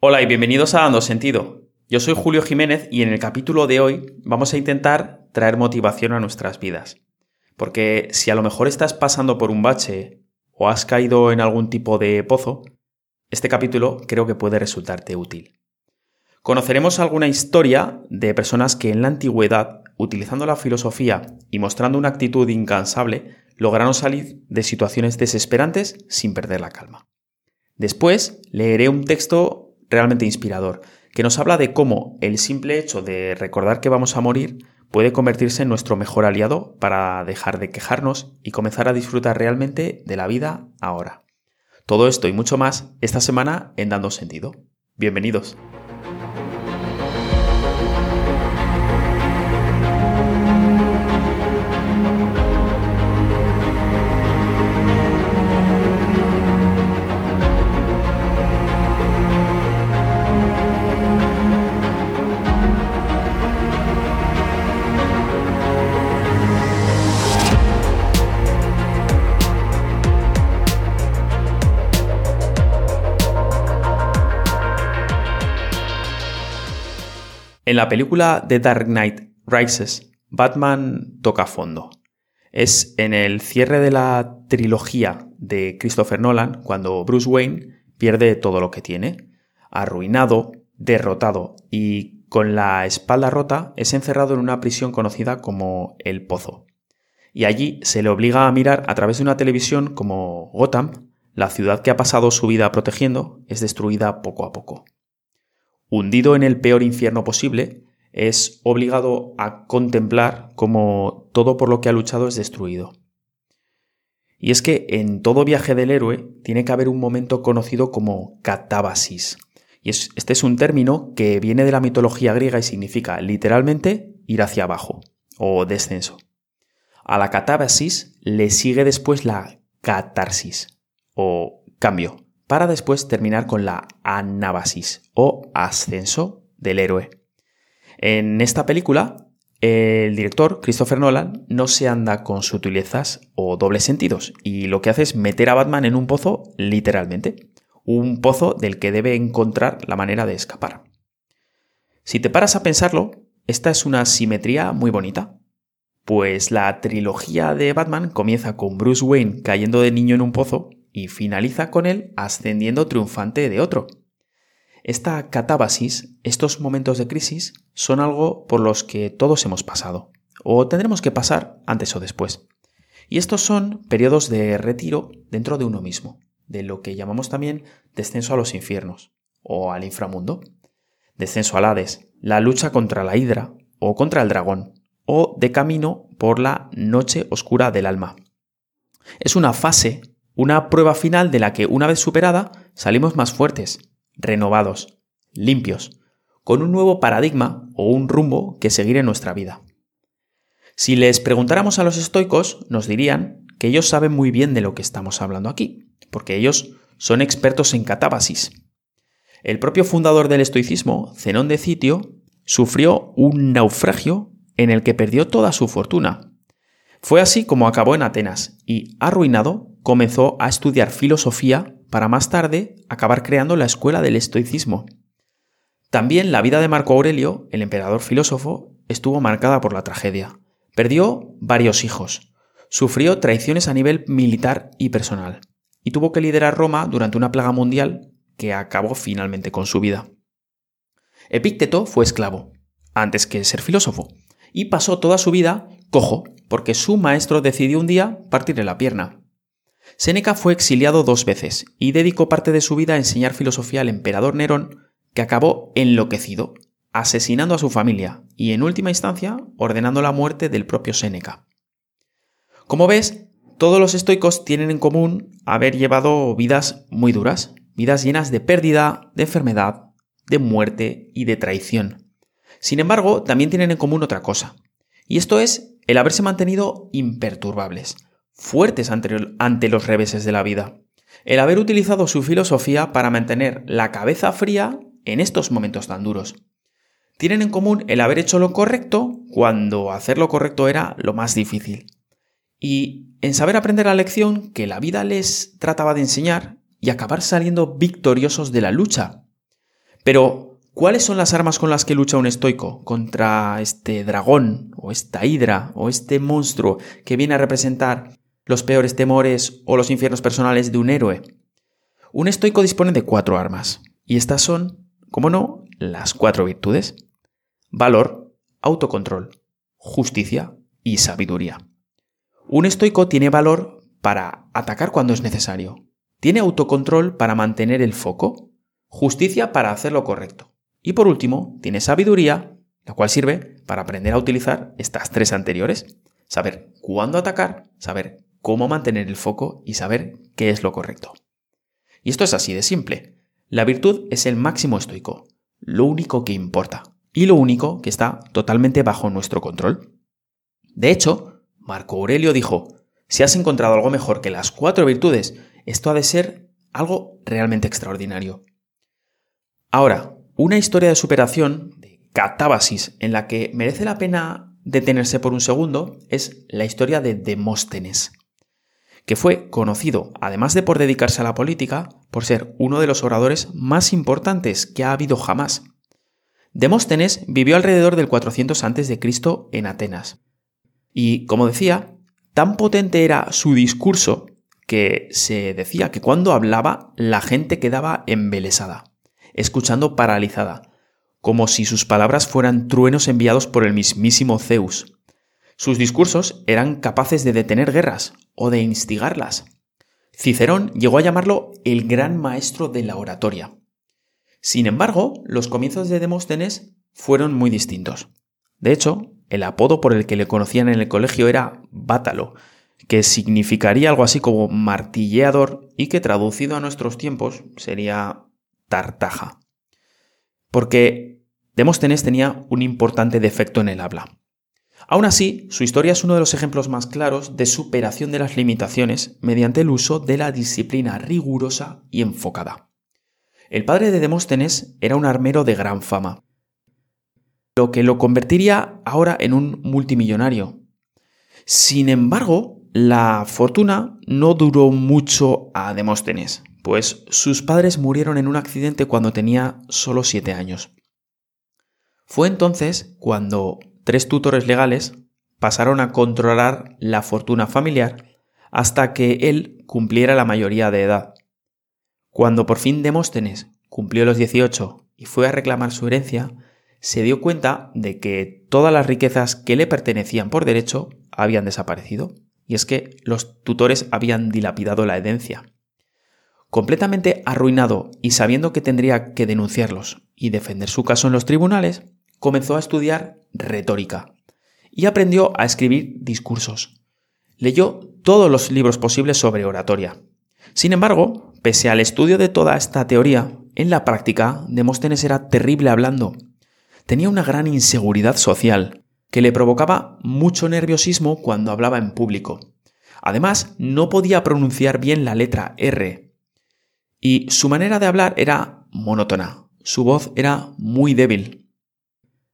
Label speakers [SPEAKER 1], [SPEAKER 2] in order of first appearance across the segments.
[SPEAKER 1] Hola y bienvenidos a Dando Sentido. Yo soy Julio Jiménez y en el capítulo de hoy vamos a intentar traer motivación a nuestras vidas. Porque si a lo mejor estás pasando por un bache o has caído en algún tipo de pozo, este capítulo creo que puede resultarte útil. Conoceremos alguna historia de personas que en la antigüedad, utilizando la filosofía y mostrando una actitud incansable, lograron salir de situaciones desesperantes sin perder la calma. Después leeré un texto realmente inspirador, que nos habla de cómo el simple hecho de recordar que vamos a morir puede convertirse en nuestro mejor aliado para dejar de quejarnos y comenzar a disfrutar realmente de la vida ahora. Todo esto y mucho más esta semana en Dando Sentido. Bienvenidos. En la película The Dark Knight Rises, Batman toca fondo. Es en el cierre de la trilogía de Christopher Nolan cuando Bruce Wayne pierde todo lo que tiene. Arruinado, derrotado y con la espalda rota, es encerrado en una prisión conocida como El Pozo. Y allí se le obliga a mirar a través de una televisión como Gotham, la ciudad que ha pasado su vida protegiendo, es destruida poco a poco hundido en el peor infierno posible, es obligado a contemplar cómo todo por lo que ha luchado es destruido. Y es que en todo viaje del héroe tiene que haber un momento conocido como catábasis. Y este es un término que viene de la mitología griega y significa literalmente ir hacia abajo o descenso. A la catábasis le sigue después la catarsis o cambio, para después terminar con la anábasis o ascenso del héroe. En esta película, el director, Christopher Nolan, no se anda con sutilezas o dobles sentidos y lo que hace es meter a Batman en un pozo literalmente, un pozo del que debe encontrar la manera de escapar. Si te paras a pensarlo, esta es una simetría muy bonita, pues la trilogía de Batman comienza con Bruce Wayne cayendo de niño en un pozo y finaliza con él ascendiendo triunfante de otro. Esta catábasis, estos momentos de crisis, son algo por los que todos hemos pasado, o tendremos que pasar antes o después. Y estos son periodos de retiro dentro de uno mismo, de lo que llamamos también descenso a los infiernos, o al inframundo, descenso al Hades, la lucha contra la hidra, o contra el dragón, o de camino por la noche oscura del alma. Es una fase una prueba final de la que, una vez superada, salimos más fuertes, renovados, limpios, con un nuevo paradigma o un rumbo que seguir en nuestra vida. Si les preguntáramos a los estoicos, nos dirían que ellos saben muy bien de lo que estamos hablando aquí, porque ellos son expertos en catábasis. El propio fundador del estoicismo, Zenón de Citio, sufrió un naufragio en el que perdió toda su fortuna. Fue así como acabó en Atenas y, arruinado, comenzó a estudiar filosofía para más tarde acabar creando la escuela del estoicismo. También la vida de Marco Aurelio, el emperador filósofo, estuvo marcada por la tragedia. Perdió varios hijos, sufrió traiciones a nivel militar y personal, y tuvo que liderar Roma durante una plaga mundial que acabó finalmente con su vida. Epícteto fue esclavo, antes que ser filósofo, y pasó toda su vida cojo, porque su maestro decidió un día partirle la pierna. Séneca fue exiliado dos veces y dedicó parte de su vida a enseñar filosofía al emperador Nerón, que acabó enloquecido, asesinando a su familia y, en última instancia, ordenando la muerte del propio Séneca. Como ves, todos los estoicos tienen en común haber llevado vidas muy duras, vidas llenas de pérdida, de enfermedad, de muerte y de traición. Sin embargo, también tienen en común otra cosa, y esto es el haberse mantenido imperturbables, fuertes ante, los reveses de la vida. El haber utilizado su filosofía para mantener la cabeza fría en estos momentos tan duros. Tienen en común el haber hecho lo correcto cuando hacer lo correcto era lo más difícil. Y en saber aprender la lección que la vida les trataba de enseñar y acabar saliendo victoriosos de la lucha. Pero, ¿cuáles son las armas con las que lucha un estoico contra este dragón, o esta hidra, o este monstruo que viene a representar los peores temores o los infiernos personales de un héroe? Un estoico dispone de cuatro armas, y estas son, como no, las cuatro virtudes. Valor, autocontrol, justicia y sabiduría. Un estoico tiene valor para atacar cuando es necesario. Tiene autocontrol para mantener el foco. Justicia para hacer lo correcto. Y por último, tiene sabiduría, la cual sirve para aprender a utilizar estas tres anteriores. Saber cuándo atacar, saber cómo mantener el foco y saber qué es lo correcto. Y esto es así de simple. La virtud es el máximo estoico, lo único que importa y lo único que está totalmente bajo nuestro control. De hecho, Marco Aurelio dijo, si has encontrado algo mejor que las cuatro virtudes, esto ha de ser algo realmente extraordinario. Ahora, una historia de superación, de catábasis, en la que merece la pena detenerse por un segundo, es la historia de Demóstenes que fue conocido, además de por dedicarse a la política, por ser uno de los oradores más importantes que ha habido jamás. Demóstenes vivió alrededor del 400 a.C. en Atenas. Y, como decía, tan potente era su discurso que se decía que cuando hablaba la gente quedaba embelesada, escuchando paralizada, como si sus palabras fueran truenos enviados por el mismísimo Zeus. Sus discursos eran capaces de detener guerras o de instigarlas. Cicerón llegó a llamarlo el gran maestro de la oratoria. Sin embargo, los comienzos de Demóstenes fueron muy distintos. De hecho, el apodo por el que le conocían en el colegio era Bátalo, que significaría algo así como martilleador y que traducido a nuestros tiempos sería tartaja. Porque Demóstenes tenía un importante defecto en el habla. Aún así, su historia es uno de los ejemplos más claros de superación de las limitaciones mediante el uso de la disciplina rigurosa y enfocada. El padre de Demóstenes era un armero de gran fama, lo que lo convertiría ahora en un multimillonario. Sin embargo, la fortuna no duró mucho a Demóstenes, pues sus padres murieron en un accidente cuando tenía solo siete años. Fue entonces cuando tres tutores legales pasaron a controlar la fortuna familiar hasta que él cumpliera la mayoría de edad. Cuando por fin Demóstenes cumplió los 18 y fue a reclamar su herencia, se dio cuenta de que todas las riquezas que le pertenecían por derecho habían desaparecido, y es que los tutores habían dilapidado la herencia. Completamente arruinado y sabiendo que tendría que denunciarlos y defender su caso en los tribunales, comenzó a estudiar retórica y aprendió a escribir discursos. Leyó todos los libros posibles sobre oratoria. Sin embargo, pese al estudio de toda esta teoría, en la práctica Demóstenes era terrible hablando. Tenía una gran inseguridad social, que le provocaba mucho nerviosismo cuando hablaba en público. Además, no podía pronunciar bien la letra R. Y su manera de hablar era monótona. Su voz era muy débil.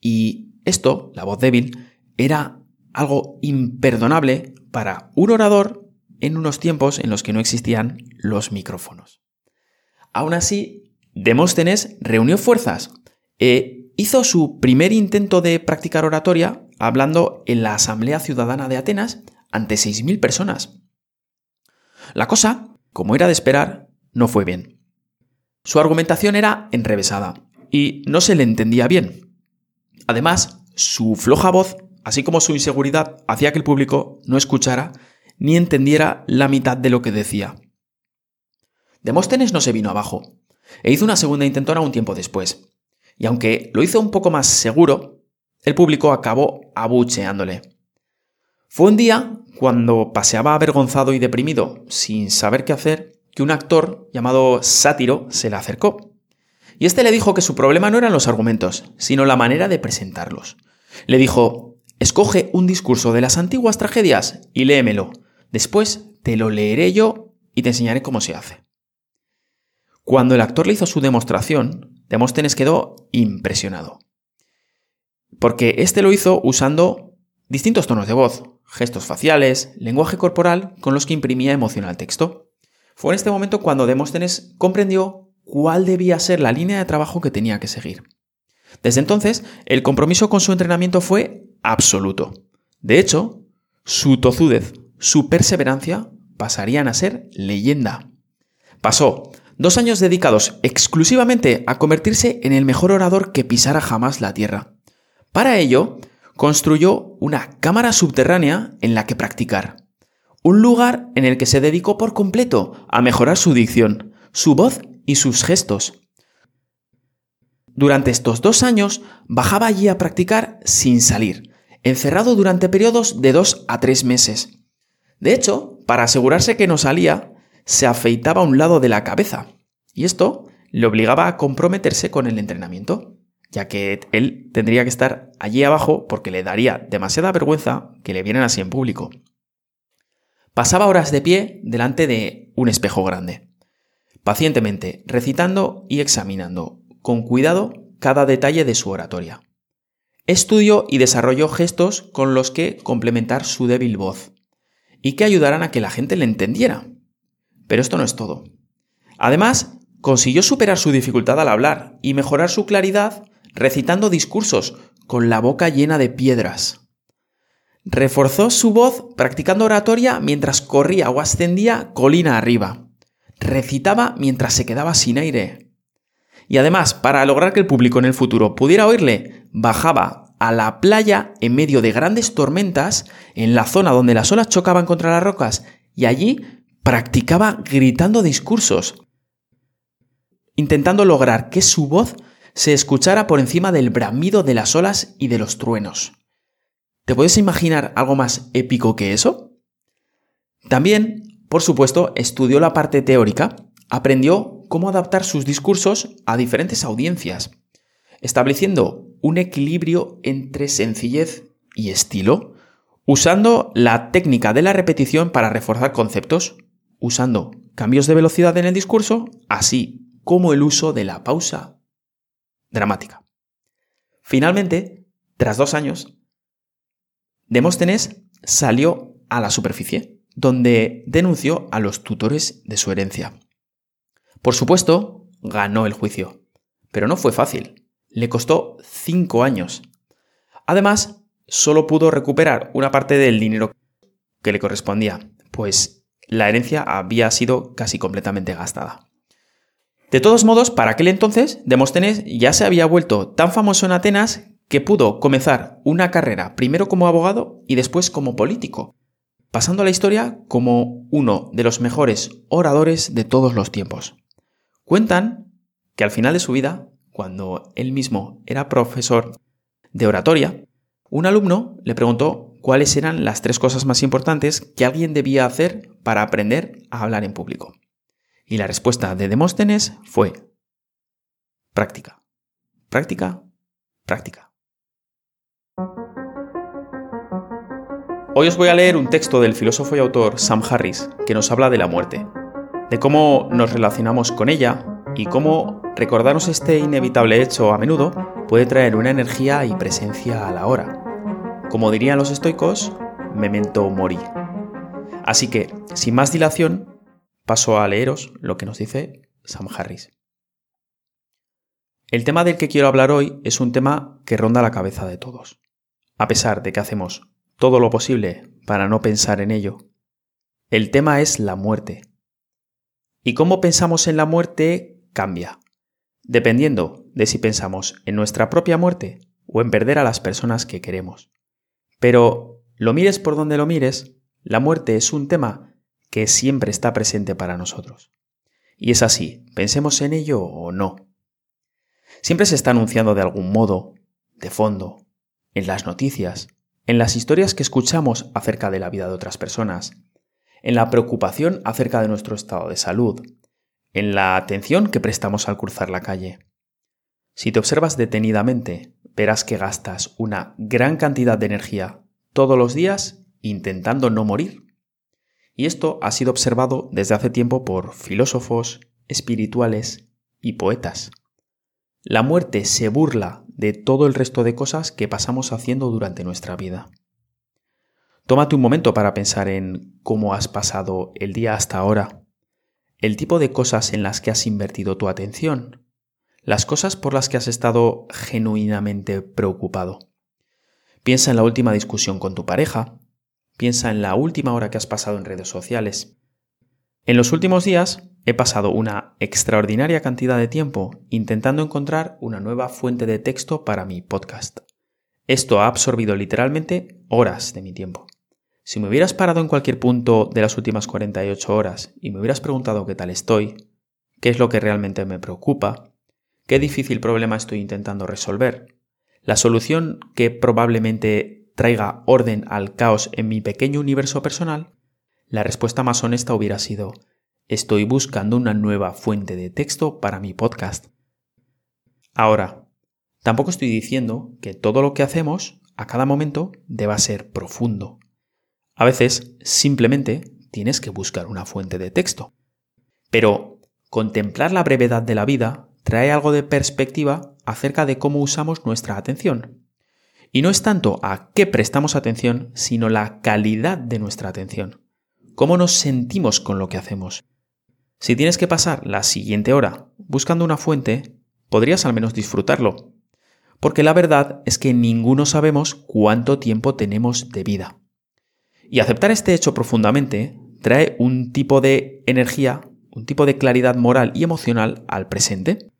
[SPEAKER 1] Y esto, la voz débil, era algo imperdonable para un orador en unos tiempos en los que no existían los micrófonos. Aún así, Demóstenes reunió fuerzas e hizo su primer intento de practicar oratoria hablando en la Asamblea Ciudadana de Atenas ante 6.000 personas. La cosa, como era de esperar, no fue bien. Su argumentación era enrevesada y no se le entendía bien. Además, su floja voz, así como su inseguridad, hacía que el público no escuchara ni entendiera la mitad de lo que decía. Demóstenes no se vino abajo, e hizo una segunda intentona un tiempo después. Y aunque lo hizo un poco más seguro, el público acabó abucheándole. Fue un día, cuando paseaba avergonzado y deprimido, sin saber qué hacer, que un actor llamado Sátiro se le acercó y este le dijo que su problema no eran los argumentos, sino la manera de presentarlos. Le dijo, escoge un discurso de las antiguas tragedias y léemelo. Después te lo leeré yo y te enseñaré cómo se hace. Cuando el actor le hizo su demostración, Demóstenes quedó impresionado. Porque este lo hizo usando distintos tonos de voz, gestos faciales, lenguaje corporal con los que imprimía emoción al texto. Fue en este momento cuando Demóstenes comprendió cuál debía ser la línea de trabajo que tenía que seguir. Desde entonces, el compromiso con su entrenamiento fue absoluto. De hecho, su tozudez, su perseverancia pasarían a ser leyenda. Pasó dos años dedicados exclusivamente a convertirse en el mejor orador que pisara jamás la tierra. Para ello, construyó una cámara subterránea en la que practicar. Un lugar en el que se dedicó por completo a mejorar su dicción, su voz y sus gestos. Durante estos dos años bajaba allí a practicar sin salir, encerrado durante periodos de dos a tres meses. De hecho, para asegurarse que no salía, se afeitaba un lado de la cabeza, y esto le obligaba a comprometerse con el entrenamiento, ya que él tendría que estar allí abajo porque le daría demasiada vergüenza que le vieran así en público. Pasaba horas de pie delante de un espejo grande, pacientemente recitando y examinando, con cuidado, cada detalle de su oratoria. Estudió y desarrolló gestos con los que complementar su débil voz y que ayudaran a que la gente le entendiera. Pero esto no es todo. Además, consiguió superar su dificultad al hablar y mejorar su claridad recitando discursos con la boca llena de piedras. Reforzó su voz practicando oratoria mientras corría o ascendía colina arriba. Recitaba mientras se quedaba sin aire. Y además, para lograr que el público en el futuro pudiera oírle, bajaba a la playa en medio de grandes tormentas, en la zona donde las olas chocaban contra las rocas, y allí practicaba gritando discursos, intentando lograr que su voz se escuchara por encima del bramido de las olas y de los truenos. ¿Te puedes imaginar algo más épico que eso? También, por supuesto, estudió la parte teórica, aprendió cómo adaptar sus discursos a diferentes audiencias, estableciendo un equilibrio entre sencillez y estilo, usando la técnica de la repetición para reforzar conceptos, usando cambios de velocidad en el discurso, así como el uso de la pausa dramática. Finalmente, tras dos años, Demóstenes salió a la superficie, donde denunció a los tutores de su herencia. Por supuesto, ganó el juicio, pero no fue fácil. Le costó cinco años. Además, solo pudo recuperar una parte del dinero que le correspondía, pues la herencia había sido casi completamente gastada. De todos modos, para aquel entonces, Demóstenes ya se había vuelto tan famoso en Atenas que pudo comenzar una carrera primero como abogado y después como político, pasando a la historia como uno de los mejores oradores de todos los tiempos. Cuentan que al final de su vida, cuando él mismo era profesor de oratoria, un alumno le preguntó cuáles eran las tres cosas más importantes que alguien debía hacer para aprender a hablar en público. Y la respuesta de Demóstenes fue práctica, práctica, práctica. Hoy os voy a leer un texto del filósofo y autor Sam Harris que nos habla de la muerte, de cómo nos relacionamos con ella y cómo recordarnos este inevitable hecho a menudo puede traer una energía y presencia a la hora. Como dirían los estoicos, memento mori. Así que, sin más dilación, paso a leeros lo que nos dice Sam Harris. El tema del que quiero hablar hoy es un tema que ronda la cabeza de todos. A pesar de que hacemos todo lo posible para no pensar en ello, el tema es la muerte. Y cómo pensamos en la muerte cambia, dependiendo de si pensamos en nuestra propia muerte o en perder a las personas que queremos. Pero, lo mires por donde lo mires, la muerte es un tema que siempre está presente para nosotros. Y es así, pensemos en ello o no. Siempre se está anunciando de algún modo, de fondo, en las noticias, en las historias que escuchamos acerca de la vida de otras personas, en la preocupación acerca de nuestro estado de salud, en la atención que prestamos al cruzar la calle. Si te observas detenidamente, verás que gastas una gran cantidad de energía todos los días intentando no morir. Y esto ha sido observado desde hace tiempo por filósofos, espirituales y poetas. La muerte se burla de todo el resto de cosas que pasamos haciendo durante nuestra vida. Tómate un momento para pensar en cómo has pasado el día hasta ahora, el tipo de cosas en las que has invertido tu atención, las cosas por las que has estado genuinamente preocupado. Piensa en la última discusión con tu pareja, piensa en la última hora que has pasado en redes sociales. En los últimos días he pasado una extraordinaria cantidad de tiempo intentando encontrar una nueva fuente de texto para mi podcast. Esto ha absorbido literalmente horas de mi tiempo. Si me hubieras parado en cualquier punto de las últimas 48 horas y me hubieras preguntado qué tal estoy, qué es lo que realmente me preocupa, qué difícil problema estoy intentando resolver, la solución que probablemente traiga orden al caos en mi pequeño universo personal, la respuesta más honesta hubiera sido estoy buscando una nueva fuente de texto para mi podcast. Ahora, tampoco estoy diciendo que todo lo que hacemos a cada momento deba ser profundo. A veces simplemente tienes que buscar una fuente de texto. Pero contemplar la brevedad de la vida trae algo de perspectiva acerca de cómo usamos nuestra atención. Y no es tanto a qué prestamos atención, sino la calidad de nuestra atención. Cómo nos sentimos con lo que hacemos. Si tienes que pasar la siguiente hora buscando una fuente, podrías al menos disfrutarlo. Porque la verdad es que ninguno sabemos cuánto tiempo tenemos de vida. Y aceptar este hecho profundamente trae un tipo de energía, un tipo de claridad moral y emocional al presente,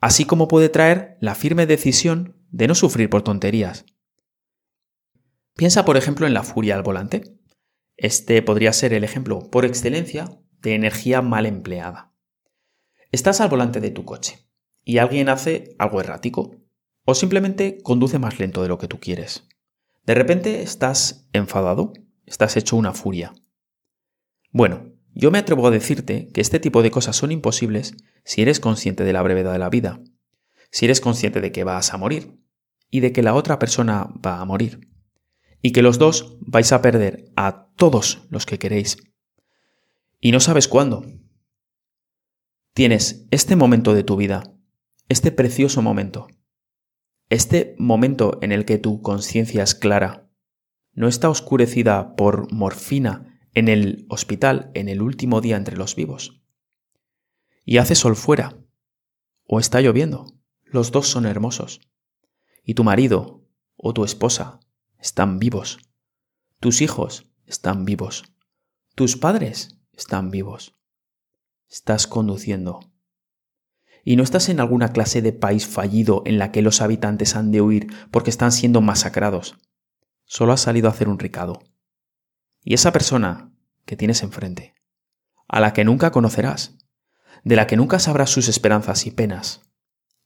[SPEAKER 1] así como puede traer la firme decisión de no sufrir por tonterías. Piensa, por ejemplo, en la furia al volante. Este podría ser el ejemplo por excelencia de energía mal empleada. Estás al volante de tu coche y alguien hace algo errático o simplemente conduce más lento de lo que tú quieres. De repente estás enfadado Estás hecho una furia. Bueno, yo me atrevo a decirte que este tipo de cosas son imposibles si eres consciente de la brevedad de la vida, si eres consciente de que vas a morir y de que la otra persona va a morir, y que los dos vais a perder a todos los que queréis. Y no sabes cuándo. Tienes este momento de tu vida, este precioso momento, este momento en el que tu conciencia es clara, no está oscurecida por morfina en el hospital en el último día entre los vivos. Y hace sol fuera, o está lloviendo, los dos son hermosos. Y tu marido o tu esposa están vivos. Tus hijos están vivos. Tus padres están vivos. Estás conduciendo. Y no estás en alguna clase de país fallido en la que los habitantes han de huir porque están siendo masacrados solo has salido a hacer un ricado. Y esa persona que tienes enfrente, a la que nunca conocerás, de la que nunca sabrás sus esperanzas y penas,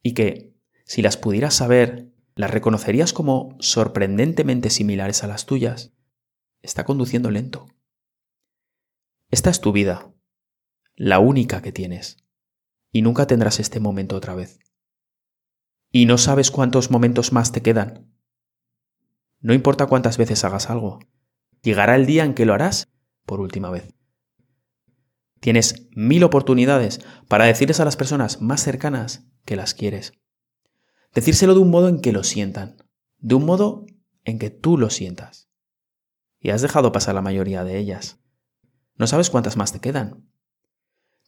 [SPEAKER 1] y que, si las pudieras saber, las reconocerías como sorprendentemente similares a las tuyas, está conduciendo lento. Esta es tu vida, la única que tienes, y nunca tendrás este momento otra vez. Y no sabes cuántos momentos más te quedan no importa cuántas veces hagas algo, llegará el día en que lo harás por última vez. Tienes mil oportunidades para decirles a las personas más cercanas que las quieres. Decírselo de un modo en que lo sientan, de un modo en que tú lo sientas. Y has dejado pasar la mayoría de ellas. No sabes cuántas más te quedan.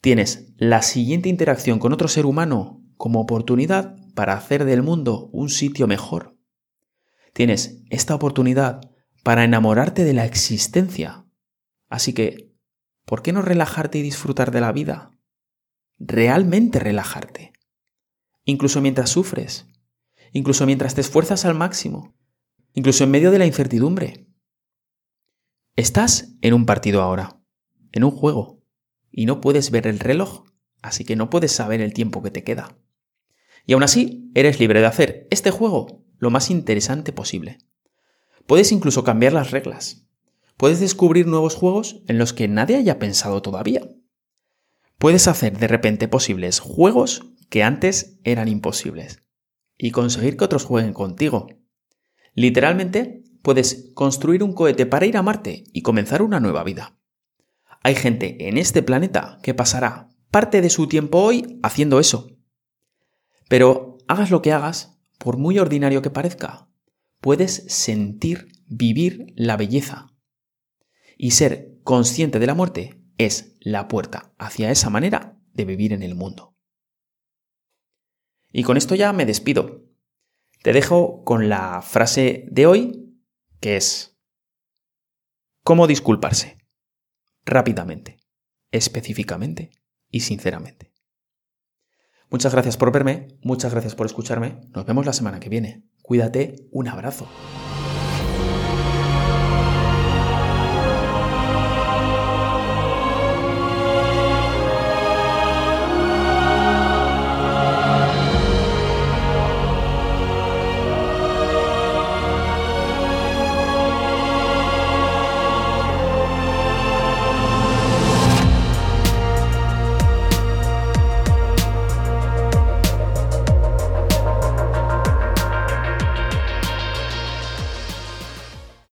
[SPEAKER 1] Tienes la siguiente interacción con otro ser humano como oportunidad para hacer del mundo un sitio mejor. Tienes esta oportunidad para enamorarte de la existencia. Así que, ¿por qué no relajarte y disfrutar de la vida? Realmente relajarte. Incluso mientras sufres. Incluso mientras te esfuerzas al máximo. Incluso en medio de la incertidumbre. Estás en un partido ahora, en un juego, y no puedes ver el reloj, así que no puedes saber el tiempo que te queda. Y aún así, eres libre de hacer este juego lo más interesante posible. Puedes incluso cambiar las reglas. Puedes descubrir nuevos juegos en los que nadie haya pensado todavía. Puedes hacer de repente posibles juegos que antes eran imposibles y conseguir que otros jueguen contigo. Literalmente, puedes construir un cohete para ir a Marte y comenzar una nueva vida. Hay gente en este planeta que pasará parte de su tiempo hoy haciendo eso. Pero hagas lo que hagas, por muy ordinario que parezca, puedes sentir, vivir la belleza. Y ser consciente de la muerte es la puerta hacia esa manera de vivir en el mundo. Y con esto ya me despido. Te dejo con la frase de hoy, que es ¿Cómo disculparse? Rápidamente, específicamente y sinceramente. Muchas gracias por verme, muchas gracias por escucharme. Nos vemos la semana que viene. Cuídate, un abrazo.